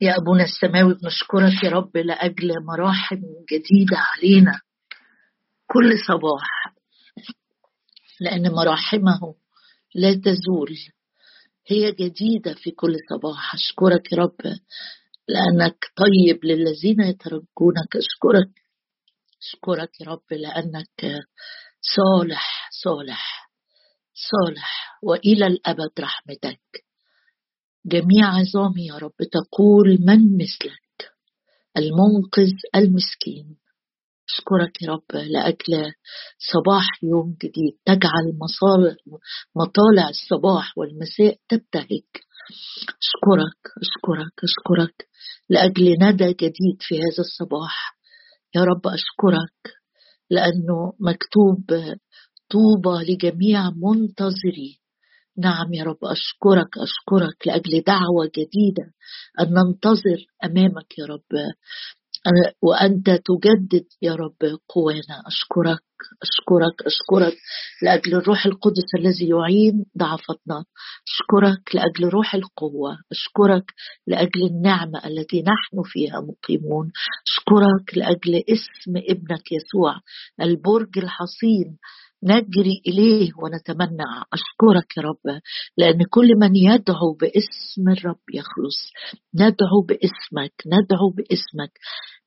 يا أبونا السماوي بنشكرك يا رب لأجل مراحم جديدة علينا كل صباح لأن مراحمه لا تزول هي جديدة في كل صباح. أشكرك يا رب لأنك طيب للذين يترجونك أشكرك أشكرك يا رب لأنك صالح صالح صالح وإلى الأبد رحمتك. جميع عظامي يا رب تقول من مثلك؟ المنقذ المسكين. أشكرك يا رب لأجل صباح يوم جديد. تجعل مطالع الصباح والمساء تبتهج. أشكرك أشكرك أشكرك لأجل ندى جديد في هذا الصباح. يا رب أشكرك لأنه مكتوب طوبى لجميع منتظري نعم يا رب أشكرك أشكرك لأجل دعوة جديدة أن ننتظر أمامك يا رب وأنت تجدد يا رب قوانا. أشكرك أشكرك أشكرك لأجل الروح القدس الذي يعين ضعفتنا. أشكرك لأجل روح القوة. أشكرك لأجل النعمة التي نحن فيها مقيمون. أشكرك لأجل اسم ابنك يسوع البرج الحصين نجري إليه ونتمنى. أشكرك يا رب لأن كل من يدعو باسم الرب يخلص. ندعو باسمك ندعو باسمك.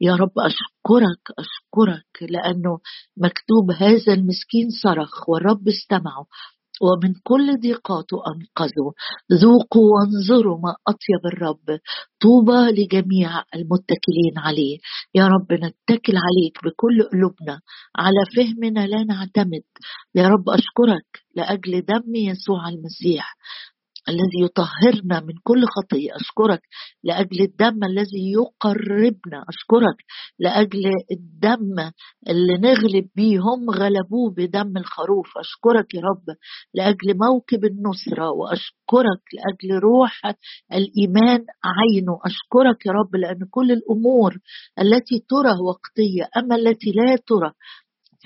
يا رب أشكرك أشكرك لأنه مكتوب هذا المسكين صرخ والرب استمعه ومن كل ضيقاته أنقذوا. ذوقوا وانظروا ما أطيب الرب. طوبى لجميع المتكلين عليه. يا رب نتكل عليك بكل قلوبنا. على فهمنا لا نعتمد. يا رب أشكرك لأجل دم يسوع المسيح. الذي يطهرنا من كل خطية أشكرك لأجل الدم الذي يقربنا. أشكرك لأجل الدم اللي نغلب به هم غلبوه بدم الخروف. أشكرك يا رب لأجل موكب النصرة وأشكرك لأجل روح الإيمان عينه. أشكرك يا رب لأن كل الأمور التي ترى وقتية أما التي لا ترى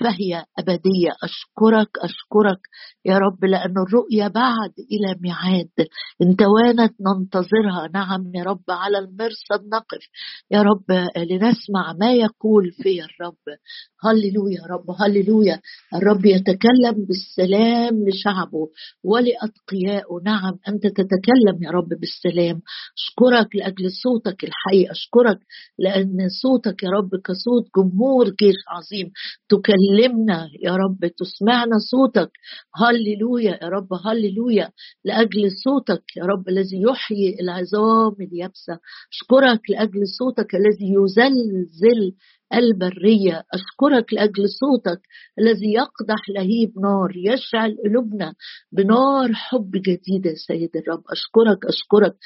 فهي أبدية. أشكرك أشكرك يا رب لأن الرؤية بعد إلى ميعاد. إن توانت ننتظرها. نعم يا رب على المرصد نقف. يا رب لنسمع ما يقول في الرب. هللويا يا رب هللويا. الرب يتكلم بالسلام لشعبه ولأتقيائه. نعم أنت تتكلم يا رب بالسلام. أشكرك لأجل صوتك الحي. أشكرك لأن صوتك يا رب كصوت جمهور جيش عظيم. تكلم تكلمنا يا رب تسمعنا صوتك. هللويا يا رب هللويا. لأجل صوتك يا رب الذي يحيي العظام اليابسة. أشكرك لأجل صوتك الذي يزلزل البرية. أشكرك لأجل صوتك الذي يقدح لهيب نار يشعل قلوبنا بنار حب جديدة سيد الرب. أشكرك أشكرك.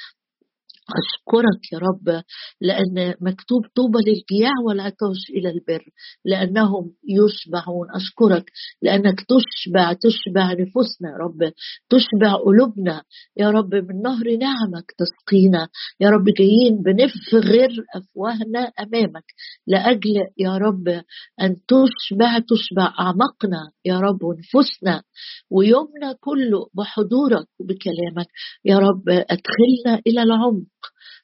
أشكرك يا رب لأن مكتوب طوبى للجياع والعطاش إلى البر لأنهم يشبعون. أشكرك لأنك تشبع تشبع نفوسنا يا رب تشبع قلوبنا يا رب. من نهر نعمك تسقينا يا رب. جايين بنفغر أفواهنا أمامك لأجل يا رب أن تشبع تشبع أعماقنا يا رب ونفوسنا ويومنا كله بحضورك وبكلامك. يا رب أدخلنا إلى العمق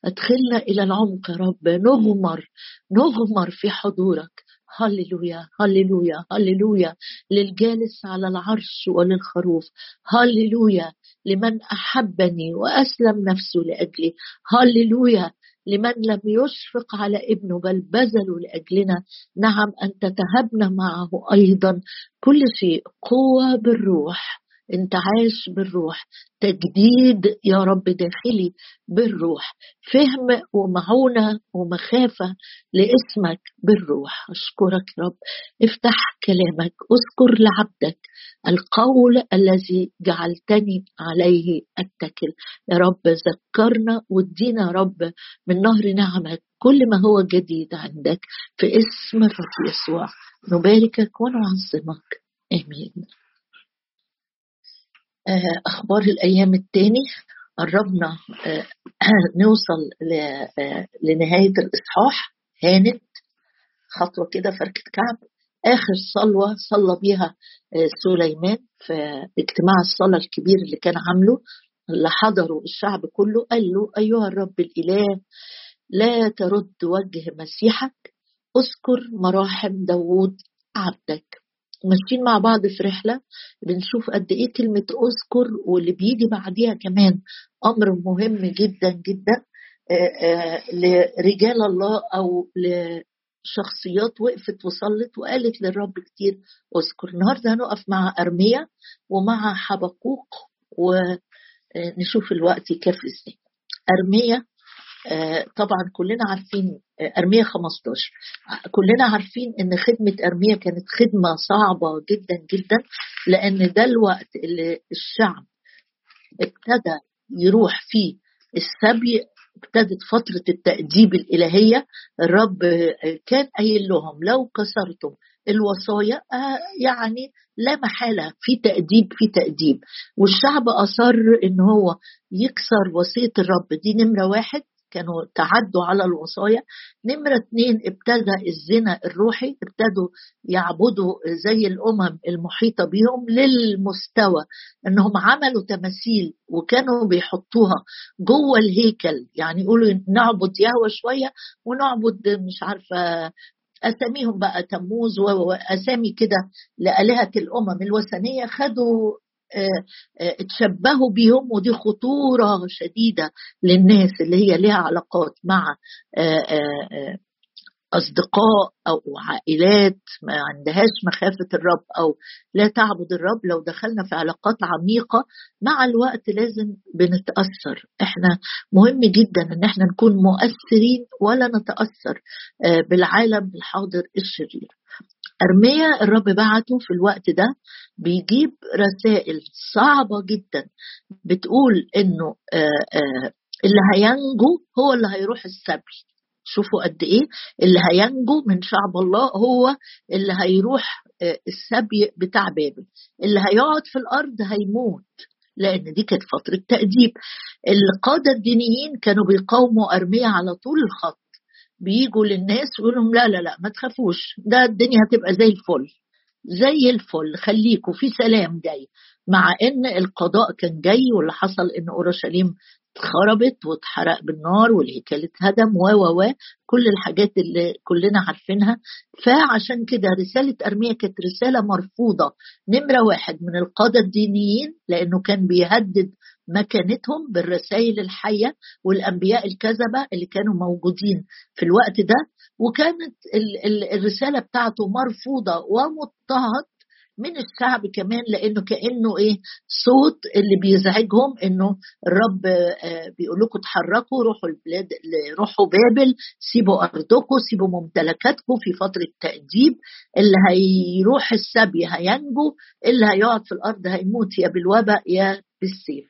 أدخلنا إلى العمق يا رب نغمر نغمر في حضورك. هللويا هللويا هللويا. للجالس على العرش وللخروف. هللويا لمن أحبني وأسلم نفسه لأجلي. هللويا لمن لم يشفق على ابنه بل بذلوا لأجلنا. نعم أنت تهبنا معه أيضا. كل شيء قوة بالروح. انتعاش بالروح. تجديد يا رب داخلي بالروح. فهم ومعونة ومخافة لاسمك بالروح. أشكرك يا رب. افتح كلامك. اذكر لعبدك القول الذي جعلتني عليه أتكل. يا رب ذكرنا وادينا يا رب من نهر نعمك كل ما هو جديد عندك في اسم الرب يسوع. نباركك ونعظمك. آمين. أخبار الأيام التاني. قربنا آه، نوصل آه، لنهاية الإصحاح. هانت خطوة كده فركه كعب. آخر صلوة صلى بيها سليمان في اجتماع الصلاة الكبير اللي كان عامله اللي حضروا الشعب كله. قال له أيها الرب الإله لا ترد وجه مسيحك. أذكر مراحم داوود عبدك. ماشيين مع بعض في رحلة بنشوف قد إيه كلمة أذكر واللي بيجي بعديها كمان أمر مهم جدا جدا آه، آه، لرجال الله أو لشخصيات وقفت وصلت وقالت للرب كتير أذكر. النهارده هنقف مع أرميا ومع حبقوق ونشوف الوقت يكفي إزاي أرميا طبعا كلنا عارفين أرمية 15 كلنا عارفين إن خدمة أرمية كانت خدمة صعبة جدا جدا لأن ده الوقت اللي الشعب ابتدى يروح فيه. السبي ابتدت فترة التأديب الإلهية الرب كان قايل لهم لو كسرتم الوصايا آه، يعني لا محالة في تأديب في تأديب. والشعب أصر إن هو يكسر وصية الرب. دي نمرة واحد. كانوا تعدوا على الوصايا. نمرة اتنين ابتدى الزنا الروحي ابتدوا يعبدوا زي الأمم المحيطة بهم للمستوى أنهم عملوا تماثيل وكانوا بيحطوها جوه الهيكل. يعني يقولوا نعبد يهوى شوية ونعبد مش عارفة أساميهم بقى تموز وأسامي كده لآلهة الأمم الوثنية خدوا اتشبهوا بيهم ودي خطورة شديدة للناس اللي هي لها علاقات مع أصدقاء أو عائلات ما عندهاش مخافة الرب أو لا تعبد الرب. لو دخلنا في علاقات عميقة مع الوقت لازم بنتأثر. إحنا مهم جدا إن إحنا نكون مؤثرين ولا نتأثر بالعالم الحاضر الشرير. أرميا الرب بعته في الوقت ده بيجيب رسائل صعبة جدا بتقول إنه آه، آه، اللي هينجو هو اللي هيروح السبي شوفوا قد إيه اللي هينجو من شعب الله هو اللي هيروح آه، السبي بتاع بابل. اللي هيقعد في الأرض هيموت لأن دي كانت فترة تأديب. القادة الدينيين كانوا بيقاوموا ارميا على طول الخط. بيجوا للناس ويقول لهم لا لا لا ما تخافوش ده الدنيا هتبقى زي الفل زي الفل. خليكوا في سلام جاي. مع إن القضاء كان جاي واللي حصل إن أورشليم اتخربت واتحرق بالنار والهيكل اتهدم و و و كل الحاجات اللي كلنا عارفينها. فعشان كده رسالة أرمية كانت رسالة مرفوضة. نمرة واحد من القادة الدينيين لأنه كان بيهدد مكانتهم بالرسائل الحية والأنبياء الكذبة اللي كانوا موجودين في الوقت ده. وكانت الرسالة بتاعته مرفوضة ومضطهد من الشعب كمان لأنه كأنه إيه صوت اللي بيزعجهم إنه الرب آه، بيقول لكم اتحركوا روحوا البلاد روحوا بابل سيبوا أرضكم سيبوا ممتلكاتكم في فترة تأديب. اللي هيروح السبي هينجو اللي هيقعد في الأرض هيموت يا بالوباء يا بالسيف.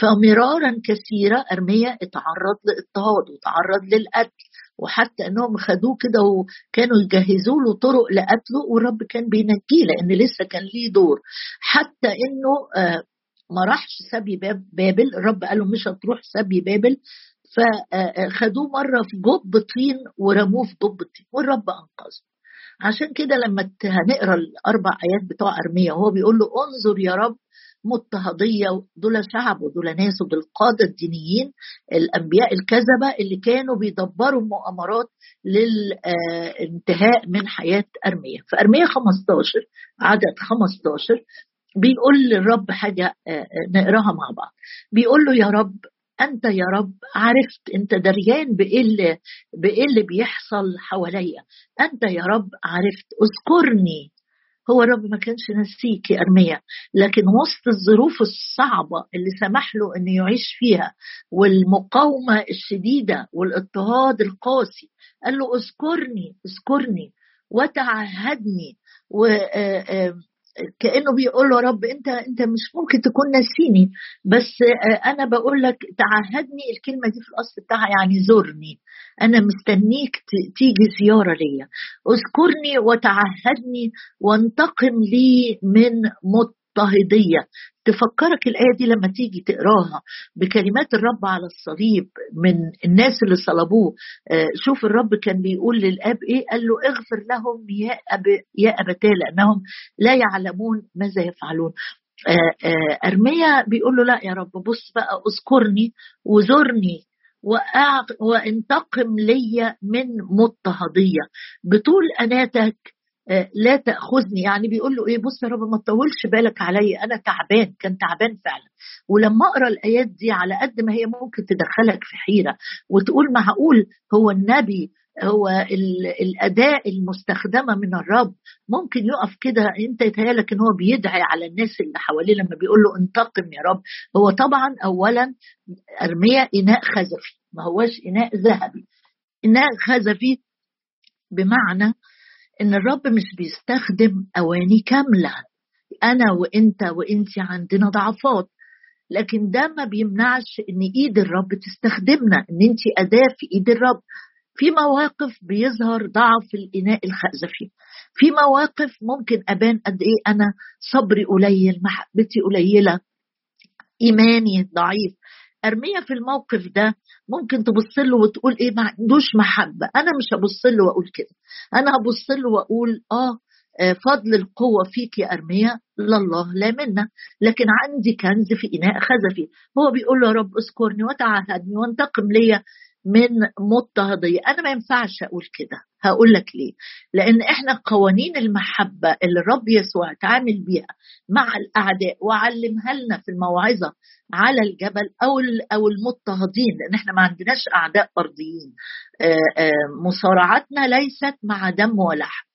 فمرارا كثيرة أرميا اتعرض لاضطهاد وتعرض للقتل. وحتى انهم خدوه كده وكانوا يجهزوا له طرق لقتله والرب كان بينجيه لأن لسه كان ليه دور. حتى إنه آه، ما راحش سبي بابل الرب قال له مش هتروح سبي بابل. فخدوه آه، مرة في جب طين ورموه في جب طين والرب أنقذه. عشان كده لما هنقرأ الأربع آيات بتوع أرميا وهو بيقول له انظر يا رب مضطهدية دول شعب ودول ناس ودول القادة الدينيين الأنبياء الكذبة اللي كانوا بيدبروا مؤامرات للانتهاء من حياة أرمية. فأرمية 15 عدد 15 بيقول للرب حاجة آه، آه، نقراها مع بعض. بيقول له يا رب أنت يا رب عرفت أنت دريان بإيه بإيه اللي بيحصل حواليا. أنت يا رب عرفت اذكرني هو الرب ما كانش نسيك يا أرميا لكن وسط الظروف الصعبة اللي سمح له أنه يعيش فيها والمقاومة الشديدة والاضطهاد القاسي قال له اذكرني اذكرني وتعهدني و كأنه بيقول له رب أنت أنت مش ممكن تكون ناسيني. بس أنا بقول لك تعهدني الكلمة دي في الأصل بتاعها يعني زورني. أنا مستنيك تيجي زيارة ليا. اذكرني وتعهدني وانتقم لي من مضطهدية. تفكرك الآية دي لما تيجي تقراها بكلمات الرب على الصليب من الناس اللي صلبوه. آه، شوف الرب كان بيقول للآب إيه؟ قال له اغفر لهم يا أب يا أبتاه لأنهم لا يعلمون ماذا يفعلون. آه، آه، أرميا بيقول له لا يا رب بص بقى اذكرني وزرني وانتقم لي من مضطهدية. بطول أناتك لا تأخذني. يعني بيقول له إيه بص يا رب ما تطولش بالك عليا. أنا تعبان كان تعبان فعلا. ولما أقرأ الآيات دي على قد ما هي ممكن تدخلك في حيرة وتقول معقول هو النبي هو الأداء المستخدمة من الرب. ممكن يقف كده أنت يتهيألك إن هو بيدعي على الناس اللي حواليه لما بيقول له انتقم يا رب. هو طبعا اولا أرمية إناء خزفي ما هوش إناء ذهبي. إناء خزفي بمعنى إن الرب مش بيستخدم أواني كاملة. أنا وإنت وانت عندنا ضعفات. لكن ده ما بيمنعش إن إيد الرب تستخدمنا إن انت أداة في إيد الرب. في مواقف بيظهر ضعف الإناء الخزفي. في مواقف ممكن أبان قد إيه أنا صبري قليل محبتي قليلة إيماني ضعيف. ارميه في الموقف ده ممكن تبص له وتقول إيه ما عندوش محبة. أنا مش هبص له وأقول كده. أنا هبص له وأقول آه, آه، فضل القوة فيك يا أرمية لله لا منا لكن عندي كنز في إناء خزفي. هو بيقول له يا رب أذكرني وتعهدني وانتقم لي من مضطهدية. أنا ما ينفعش أقول كده. هقول لك ليه. لأن إحنا قوانين المحبة اللي الرب يسوع تعامل بيها مع الأعداء وعلمها لنا في الموعظة على الجبل أو أو المضطهدين لأن إحنا ما عندناش أعداء أرضيين. آه، آه، مصارعتنا ليست مع دم ولحم.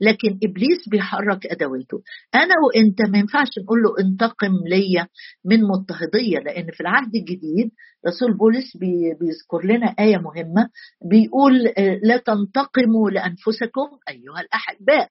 لكن إبليس بيحرك ادواته أنا وإنت ما ينفعش نقول له انتقم ليا من مضطهدية لأن في العهد الجديد رسول بولس بيذكر لنا آية مهمة بيقول آه، لا تنتقموا لأنفسكم أيها الأحباء.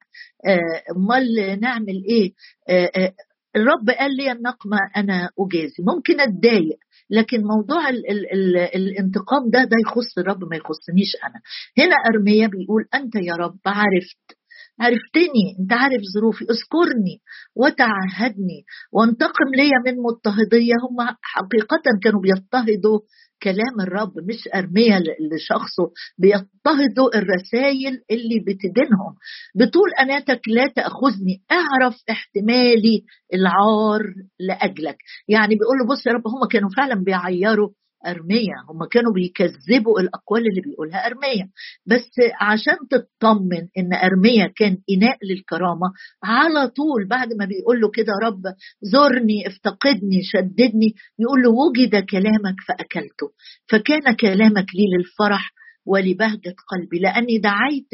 آه، أمال نعمل إيه؟ آه، الرب قال لي النقمة أنا أجازي. ممكن أتضايق لكن موضوع ال ال ال الانتقام ده ده يخص الرب ما يخصنيش أنا. هنا أرميا بيقول أنت يا رب عرفت عرفتني انت عارف ظروفي اذكرني وتعهدني وانتقم لي من مضطهدية هم حقيقة كانوا بيضطهدوا كلام الرب مش أرمية لشخصه بيضطهدوا الرسائل اللي بتدينهم. بطول أناتك لا تأخذني أعرف احتمالي العار لأجلك. يعني بيقول له بص يا رب هم كانوا فعلا بيعيروا أرمية. هم كانوا بيكذبوا الأقوال اللي بيقولها أرمية. بس عشان تطمن إن أرمية كان إناء للكرامة على طول بعد ما بيقول له كده رب زرني افتقدني شددني. يقول له وجد كلامك فأكلته. فكان كلامك لي للفرح ولبهجة قلبي. لأني دعيت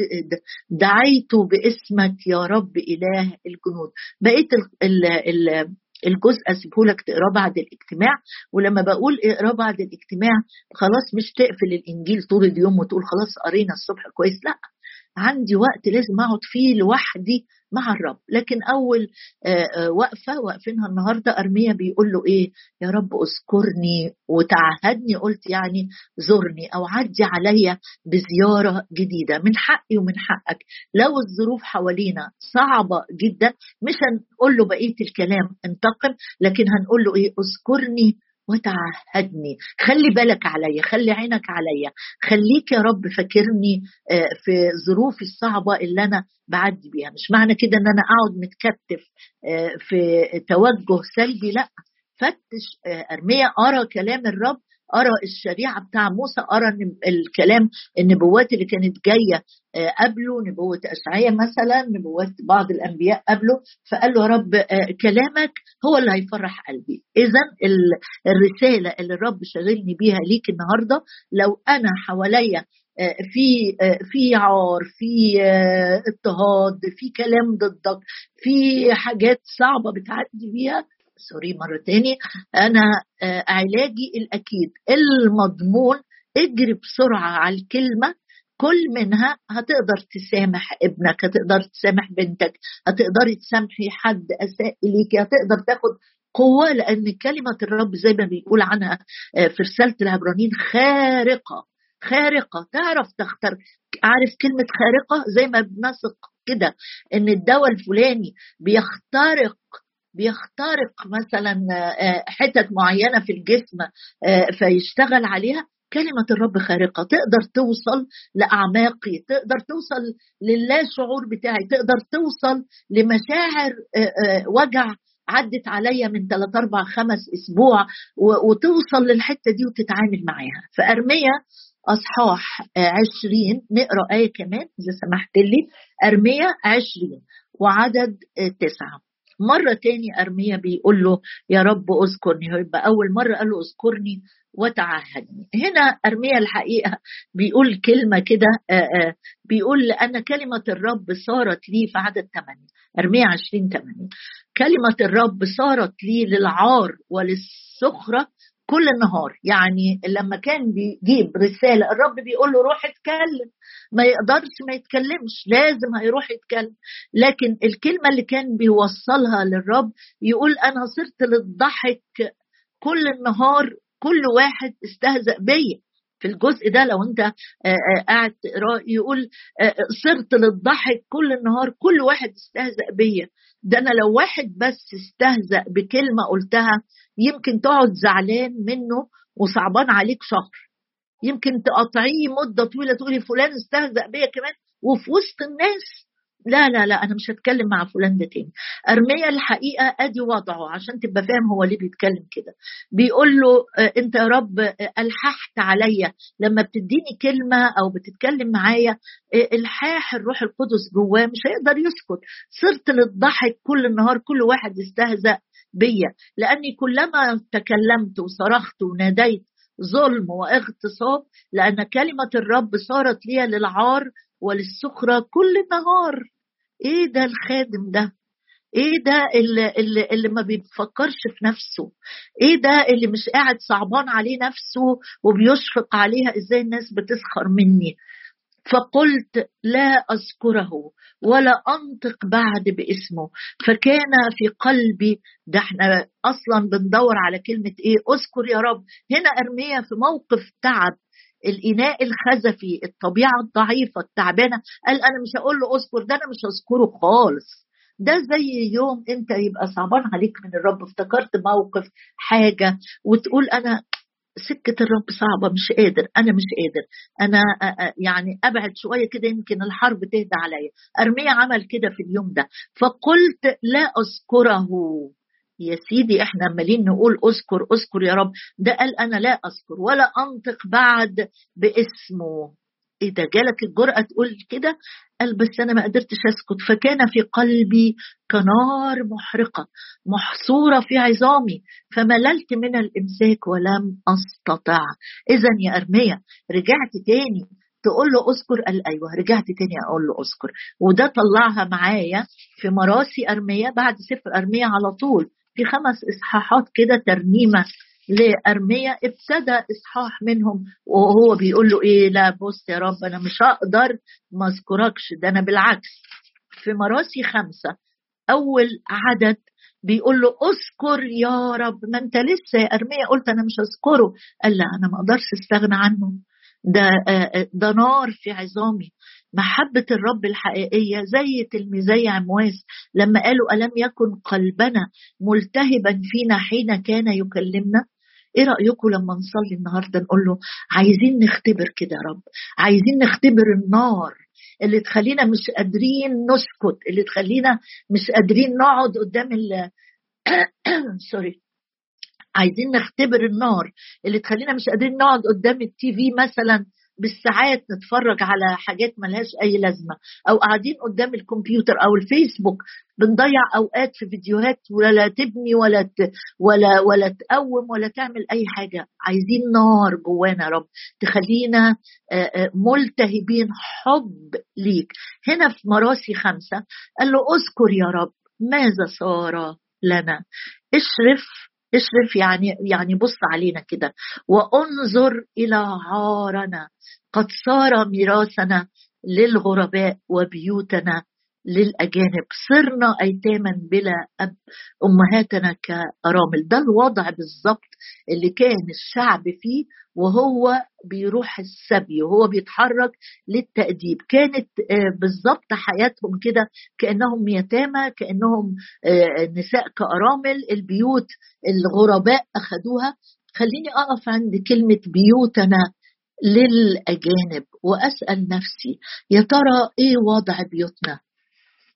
دعيت باسمك يا رب إله الجنود. بقيت ال ال الجزء اسيبه لك تقراه بعد الاجتماع ولما بقول اقراه بعد الاجتماع خلاص مش تقفل الإنجيل طول اليوم وتقول خلاص قرينا الصبح كويس لأ. عندي وقت لازم أقعد فيه لوحدي مع الرب. لكن أول آه، آه، وقفة واقفينها النهارده أرميا بيقول له إيه؟ يا رب أذكرني وتعهدني. قلت يعني زرني أو عدي عليا بزيارة جديدة. من حقي ومن حقك. لو الظروف حوالينا صعبة جدا مش هنقول له بقية الكلام انتقم لكن هنقول له إيه؟ أذكرني وتعهدني خلي بالك عليا خلي عينك عليا. خليك يا رب فاكرني آه، في ظروفي الصعبة اللي أنا بعدي بيها. مش معنى كده أن أنا أقعد متكتف آه، في توجه سلبي لأ. فتش آه، ارميا ارى كلام الرب أرى الشريعة بتاع موسى أرى الكلام النبوات اللي كانت جاية آه، قبله نبوة اشعياء مثلا نبوات بعض الأنبياء قبله فقال له يا رب آه، كلامك هو اللي هيفرح قلبي. اذا الرسالة اللي الرب شغلني بيها ليك النهارده لو أنا حواليا آه، في في عار في اضطهاد في كلام ضدك في حاجات صعبة بتعدي بيها سوري مرة تاني. أنا آه، علاجي الأكيد. المضمون اجري بسرعة على الكلمة. كل منها هتقدر تسامح ابنك هتقدر تسامح بنتك هتقدري تسامحي حد أساء إليك هتقدر تاخد قوة لأن كلمة الرب زي ما بيقول عنها آه، في رسالة العبرانيين خارقة خارقة. تعرف تختار عارف كلمة خارقة؟ زي ما بنثق كده إن الدواء الفلاني بيخترق بيخترق مثلا آه، حتت معينة في الجسم آه، فيشتغل عليها كلمة الرب خارقة. تقدر توصل لأعماقي تقدر توصل للا شعور بتاعي تقدر توصل لمشاعر آه، وجع عدت عليا من ثلاث أربع خمس أسبوع وتوصل للحتة دي وتتعامل معاها. فارميه أصحاح عشرين نقرأ آية كمان إذا سمحت لي. ارميه عشرين وعدد تسعة. مرة تاني أرميا بيقول له يا رب أذكرني. يبقى أول مرة قال له أذكرني وتعهدني. هنا أرميا الحقيقة بيقول كلمة كده بيقول أن كلمة الرب صارت لي في عدد 8 أرميا 20 8 كلمة الرب صارت لي للعار وللسخرة كل النهار. يعني لما كان بيجيب رسالة الرب بيقول له روح اتكلم. ما يقدرش ما يتكلمش لازم هيروح يتكلم. لكن الكلمة اللي كان بيوصلها للرب يقول أنا صرت للضحك كل النهار كل واحد استهزأ بيا. في الجزء ده لو انت قاعد تقرأ يقول صرت للضحك كل النهار كل واحد استهزأ بيا. ده أنا لو واحد بس استهزأ بكلمة قلتها يمكن تقعد زعلان منه وصعبان عليك شهر. يمكن تقاطعيه مدة طويلة تقولي فلان استهزأ بيا كمان. وفي وسط الناس لا لا لا أنا مش هتكلم مع فلان ده تاني. أرميا الحقيقة أدي وضعه عشان تبقى فاهم هو ليه بيتكلم كده. بيقول له آه، أنت يا رب آه، ألححت عليا. لما بتديني كلمة أو بتتكلم معايا آه، الحاح الروح القدس جواه مش هيقدر يسكت. صرت للضحك كل النهار كل واحد يستهزأ بيا. لأني كلما تكلمت وصرخت وناديت ظلم واغتصاب لأن كلمة الرب صارت لي للعار وللسخرة كل نهار إيه ده الخادم ده؟ إيه ده اللي, اللي, اللي ما بيفكرش في نفسه؟ إيه ده اللي مش قاعد صعبان عليه نفسه وبيشفق عليها؟ إزاي الناس بتسخر مني؟ فقلت لا أذكره ولا أنطق بعد باسمه. فكان في قلبي ده إحنا أصلا بندور على كلمة إيه؟ أذكر يا رب. هنا ارميا في موقف تعب. الإناء الخزفي الطبيعة الضعيفة التعبانة. قال أنا مش هقول له أذكر ده أنا مش هذكره خالص. ده زي يوم أنت يبقى صعبان عليك من الرب. افتكرت موقف حاجة وتقول أنا سكة الرب صعبة مش قادر أنا مش قادر. أنا يعني أبعد شوية كده يمكن الحرب تهدى عليا. أرميا عمل كده في اليوم ده. فقلت لا أذكره. يا سيدي إحنا عمالين نقول أذكر أذكر يا رب. ده قال أنا لا أذكر ولا أنطق بعد باسمه. إيه ده؟ جالك الجرأة تقول كده؟ قال بس أنا ما قدرتش أسكت. فكان في قلبي كنار محرقة محصورة في عظامي فمللت من الإمساك ولم أستطع. إذا يا ارميا رجعت تاني تقول له أذكر؟ قال أيوه رجعت تاني أقول له أذكر. وده طلعها معايا في مراسي ارميا بعد سفر ارميا على طول. في خمس إصحاحات كده ترنيمة لارميا ابتدى إصحاح منهم وهو بيقول له إيه؟ لا بص يا رب أنا مش هقدر ما أذكركش. ده أنا بالعكس. في مراسي خمسة أول عدد بيقول له أذكر يا رب. ما أنت لسه يا ارميا قلت أنا مش اذكره قال لا أنا ما أقدرش أستغنى عنه. ده ده نار في عظامي. محبة الرب الحقيقية زي تلميذي عمواس لما قالوا ألم يكن قلبنا ملتهبا فينا حين كان يكلمنا؟ إيه رأيكم لما نصلي النهاردة نقول له عايزين نختبر كده يا رب عايزين نختبر النار اللي تخلينا مش قادرين نسكت اللي تخلينا مش قادرين نقعد قدام ال سوري عايزين نختبر النار اللي تخلينا مش قادرين نقعد قدام التي في مثلا. بالساعات نتفرج على حاجات ملهاش أي لازمة. أو قاعدين قدام الكمبيوتر أو الفيسبوك بنضيع أوقات في فيديوهات ولا تبني ولا ت... ولا ولا تقوم ولا تعمل أي حاجة. عايزين نار جوانا يا رب تخلينا ملتهبين حب ليك. هنا في مراسي خمسة قال له أذكر يا رب ماذا صار لنا. اشرف اشرف يعني يعني بص علينا كده. وانظر إلى عارنا قد صار ميراثنا للغرباء وبيوتنا. للأجانب. صرنا أيتاما بلا أب أمهاتنا كأرامل. ده الوضع بالظبط اللي كان الشعب فيه وهو بيروح السبي وهو بيتحرك للتأديب. كانت آه، بالظبط حياتهم كده كأنهم يتامى كأنهم آه، نساء كأرامل. البيوت الغرباء أخذوها خليني أقف عند كلمة بيوتنا للأجانب وأسأل نفسي يا ترى إيه وضع بيوتنا؟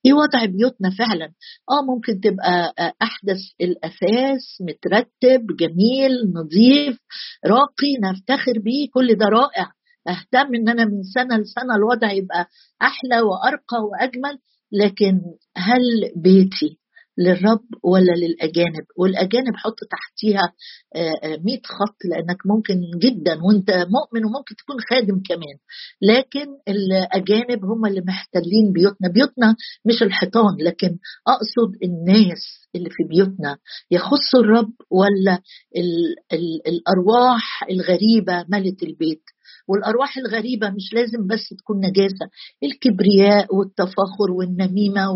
إيه وضع بيوتنا فعلا. آه ممكن تبقى أحدث الأساس مترتب جميل نظيف راقي نفتخر بيه. كل ده رائع. أهتم إن أنا من سنة لسنة الوضع يبقى أحلى وأرقى وأجمل. لكن هل بيتي للرب ولا للأجانب. والأجانب حط تحتيها 100 آه، آه، خط لأنك ممكن جدا وأنت مؤمن وممكن تكون خادم كمان. لكن الأجانب هم اللي محتلين بيوتنا. بيوتنا مش الحيطان لكن أقصد الناس اللي في بيوتنا. يخصوا الرب ولا ال ال الأرواح الغريبة ملت البيت؟ والأرواح الغريبة مش لازم بس تكون نجاسة. الكبرياء والتفاخر والنميمة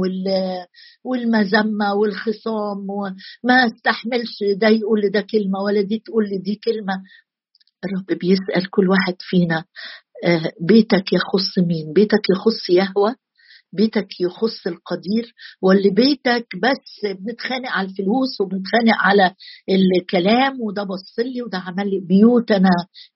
والمذمة والخصام وما استحملش ده يقول لده كلمة ولا دي تقول دي كلمة. الرب بيسأل كل واحد فينا آه، بيتك يخص مين؟ بيتك يخص يهوى بيتك يخص القدير واللي بيتك بس بنتخانق على الفلوس وبنتخانق على الكلام وده بص لي وده عمل لي. بيوتنا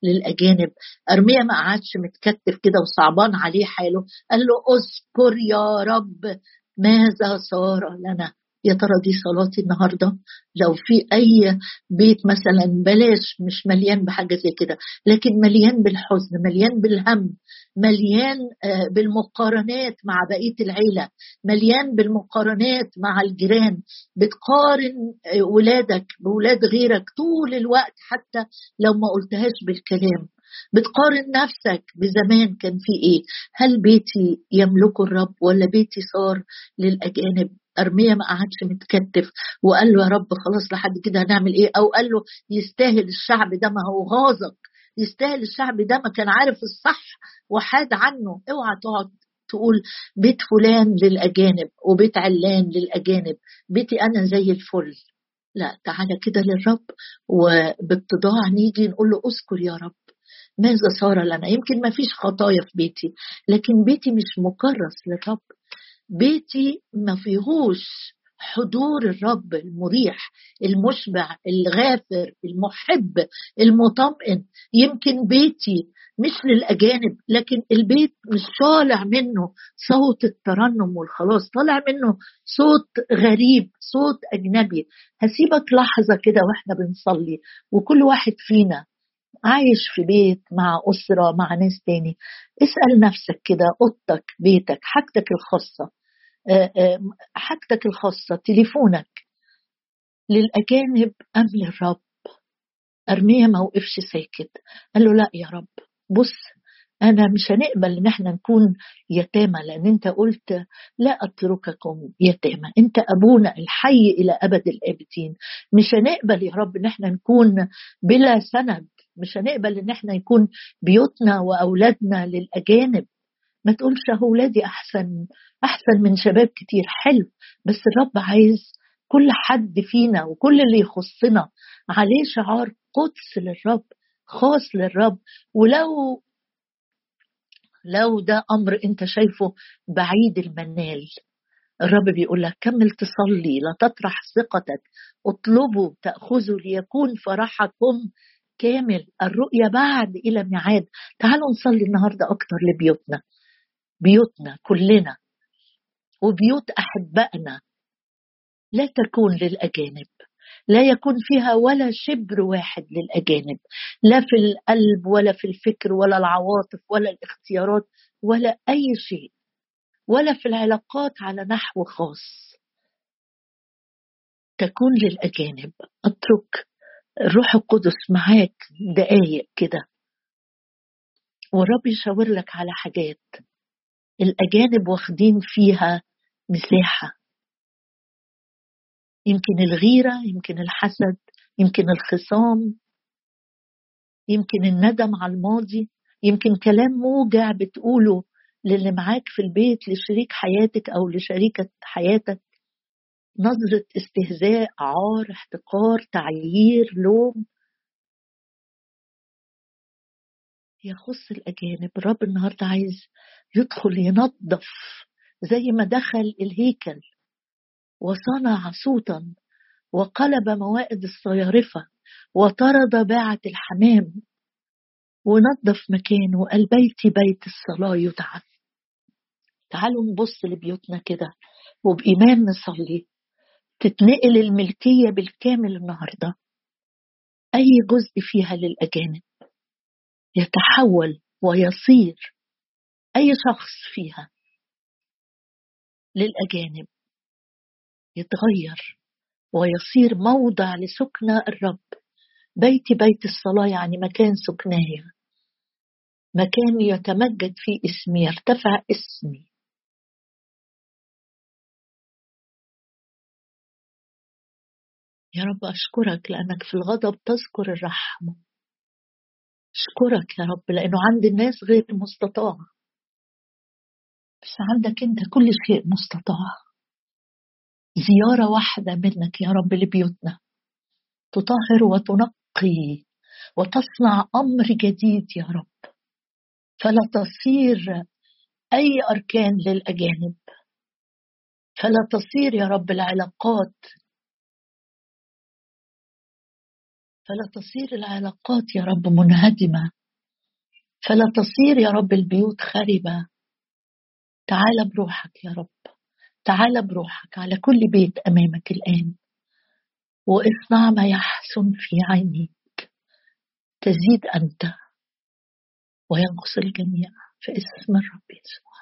للأجانب. أرميا ما قعدش متكتف كده وصعبان عليه حاله. قال له اذكر يا رب. ماذا صار لنا؟ يا ترى دي صلاتي النهارده؟ لو في أي بيت مثلا بلاش مش مليان بحاجة زي كده لكن مليان بالحزن مليان بالهم مليان آه، بالمقارنات مع بقية العيلة مليان بالمقارنات مع الجيران بتقارن آه، ولادك بولاد غيرك طول الوقت حتى لو ما قلتهاش بالكلام. بتقارن نفسك بزمان كان في إيه؟ هل بيتي يملكه الرب ولا بيتي صار للأجانب؟ ارميا ما قعدش متكتف وقال له يا رب خلاص لحد كده هنعمل إيه؟ أو قال له يستاهل الشعب ده ما هو غاظك يستاهل الشعب ده ما كان عارف الصح وحاد عنه. اوعى تقعد تقول بيت فلان للأجانب وبيت علان للأجانب. بيتي أنا زي الفل. لا تعالى كده للرب وباتضاع نيجي نقول له أذكر يا رب. ماذا صار لنا؟ يمكن ما فيش خطايا في بيتي لكن بيتي مش مكرس للرب. بيتي ما فيهوش حضور الرب المريح المشبع الغافر المحب المطمئن. يمكن بيتي مش للأجانب لكن البيت مش طالع منه صوت الترنم والخلاص طالع منه صوت غريب صوت أجنبي. هسيبك لحظة كده وإحنا بنصلي وكل واحد فينا عايش في بيت مع أسرة مع ناس تاني. اسأل نفسك كده أوضتك بيتك حاجتك الخاصة. آه، آه، حاجتك الخاصة تليفونك. للأجانب أم للرب أرميا ما وقفش ساكت. قال له لا يا رب. بص أنا مش هنقبل إن إحنا نكون يتامى لأن أنت قلت لا أترككم يتامى. أنت أبونا الحي إلى أبد الآبدين. مش هنقبل يا رب إن إحنا نكون بلا سند. مش هنقبل إن إحنا يكون بيوتنا وأولادنا للأجانب. ما تقولش اولادي أحسن أحسن من شباب كتير. حلو. بس الرب عايز كل حد فينا وكل اللي يخصنا عليه شعار قدس للرب خاص للرب. ولو لو ده أمر أنت شايفه بعيد المنال الرب بيقول لك كمل تصلي لا تطرح ثقتك اطلبوا تأخذوا ليكون فرحكم كامل الرؤية بعد إلى ميعاد. تعالوا نصلي النهاردة أكتر لبيوتنا. بيوتنا كلنا. وبيوت أحبائنا. لا تكون للأجانب. لا يكون فيها ولا شبر واحد للأجانب. لا في القلب ولا في الفكر ولا العواطف ولا الاختيارات ولا أي شيء. ولا في العلاقات على نحو خاص. تكون للأجانب. أترك الروح القدس معاك دقايق كده. والرب يشاور لك على حاجات الأجانب واخدين فيها مساحة. يمكن الغيرة يمكن الحسد يمكن الخصام يمكن الندم على الماضي يمكن كلام موجع بتقوله للي معاك في البيت لشريك حياتك أو لشريكة حياتك. نظرة استهزاء عار احتقار تعيير لوم. يخص الأجانب. الرب النهاردة عايز يدخل ينظف زي ما دخل الهيكل وصنع صوتا وقلب موائد الصيارفة وطرد باعة الحمام ونظف مكانه. وقال بيتي بيت الصلاة يدعى تعالوا نبص لبيوتنا كده وبإيمان نصلي. تتنقل الملكية بالكامل النهاردة. أي جزء فيها للأجانب يتحول ويصير أي شخص فيها للأجانب يتغير ويصير موضع لسكنى الرب. بيتي بيت الصلاة يعني مكان سكنايا مكان يتمجد فيه اسمي يرتفع اسمي. يا رب أشكرك لأنك في الغضب تذكر الرحمة. أشكرك يا رب لأنه عند الناس غير مستطاع. بس عندك أنت كل شيء مستطاع. زيارة واحدة منك يا رب لبيوتنا. تطهر وتنقي وتصنع أمر جديد يا رب. فلا تصير أي أركان للأجانب. فلا تصير يا رب العلاقات فلا تصير العلاقات يا رب منهدمة. فلا تصير يا رب البيوت خربة. تعال بروحك يا رب. تعال بروحك على كل بيت أمامك الآن. واصنع ما يحسن في عينيك. تزيد أنت وينقص الجميع في اسم الرب يسوع.